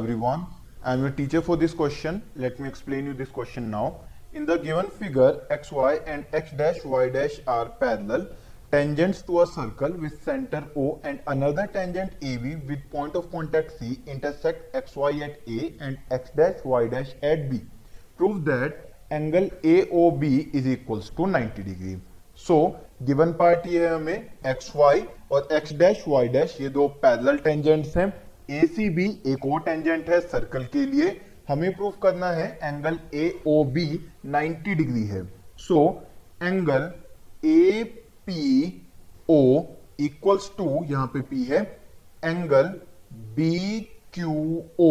everyone. I am your teacher for this question. Let me explain you this question now. In the given figure, xy and x dash y dash are parallel tangents to a circle with center O and another tangent AB with point of contact C intersect xy at A and x dash y dash at B. Prove that angle AOB is equals to 90 degree. So given part ये हमें X Y और X dash Y dash ये दो parallel tangents हैं ए C B एक और tangent है circle के लिए हमें प्रूफ करना है angle A O B ninety degree है। So angle A P O equals to यहाँ पे पी है angle B Q O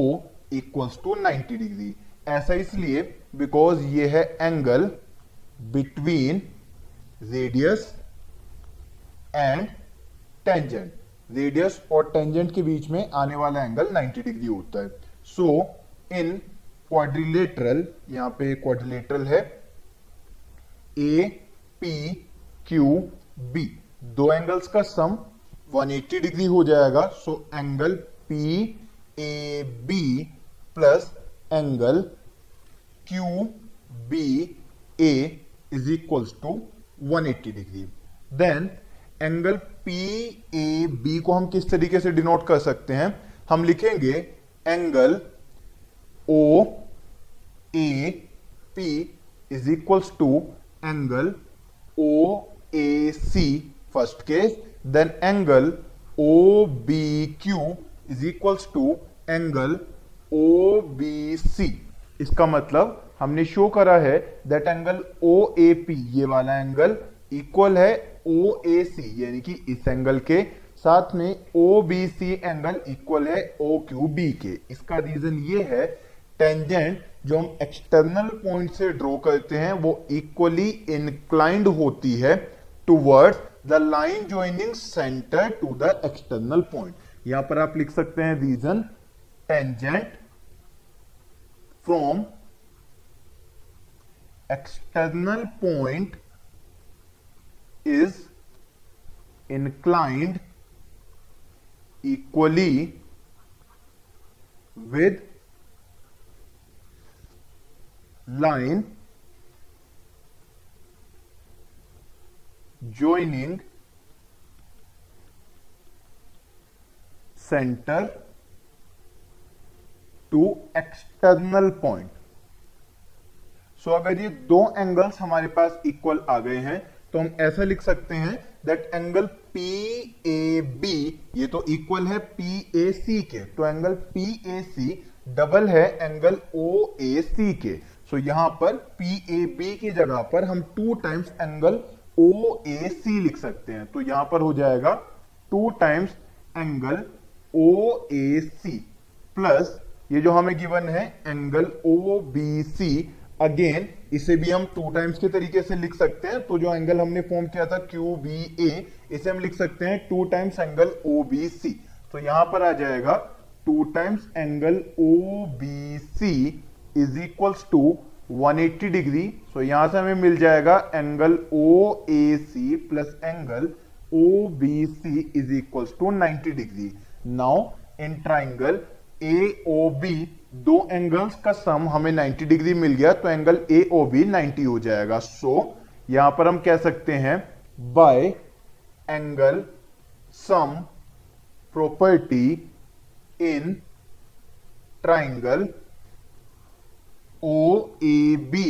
equals to 90 degree ऐसा इसलिए बिकॉज़ ये है angle between radius and tangent radius और टेंजेंट के बीच में आने वाला एंगल 90 डिग्री होता है। सो इन क्वाड्रिलेटरल यहाँ पे क्वाड्रिलेटरल है। ए पी क्यू बी दो एंगल्स का सम 180 डिग्री हो जाएगा। So angle P A B plus angle Q B A is equals to 180 degree then angle P A B को हम किस तरीके से डिनोट कर सकते हैं? हम लिखेंगे angle O A P is equals to angle O A C first case then angle O B Q is equals to angle O B C इसका मतलब हमने शो करा है that angle O A P ये वाला angle equal है ओ A सी यानी कि इस एंगल के साथ में O B C angle equal है ओ क्यू बी के। इसका रीजन ये है टेंजेंट जो हम एक्सटर्नल पॉइंट से ड्रॉ करते हैं, वो इक्वली इंक्लाइंड होती है towards the line joining centre to the external point यहाँ पर आप लिख सकते हैं reason tangent from external point is inclined equally with line joining center to external point so अगर ये दो एंगल्स हमारे पास इक्वल आ गए हैं तो हम ऐसा लिख सकते हैं that angle P A B ये तो इक्वल है पी ए सी के। तो angle P A C double है एंगल ओ ए सी के। सो so, यहाँ पर पी ए बी की जगह पर हम two times angle O A C लिख सकते हैं। तो यहाँ पर हो जाएगा two times angle O A C plus ये जो हमें गिवन है angle O B C again इसे भी हम टू टाइम्स के तरीके से लिख सकते हैं। तो जो एंगल हमने फॉर्म किया था क्यू बी ए इसे हम लिख सकते हैं two times angle O B C तो यहाँ पर आ जाएगा two times angle O B C is equals to 180 degree so यहाँ से हमें मिल जाएगा angle O A C plus angle O B C is equals to 90 degree now in triangle A O B दो एंगल्स का sum हमें 90 degree मिल गया तो angle A O B ninety हो जाएगा. सो so, यहाँ पर हम कह सकते हैं by angle sum property in triangle O A B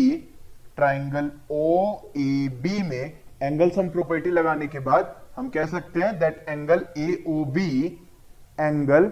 triangle O A B में एंगल सम प्रॉपर्टी लगाने के बाद हम कह सकते हैं that angle A O B angle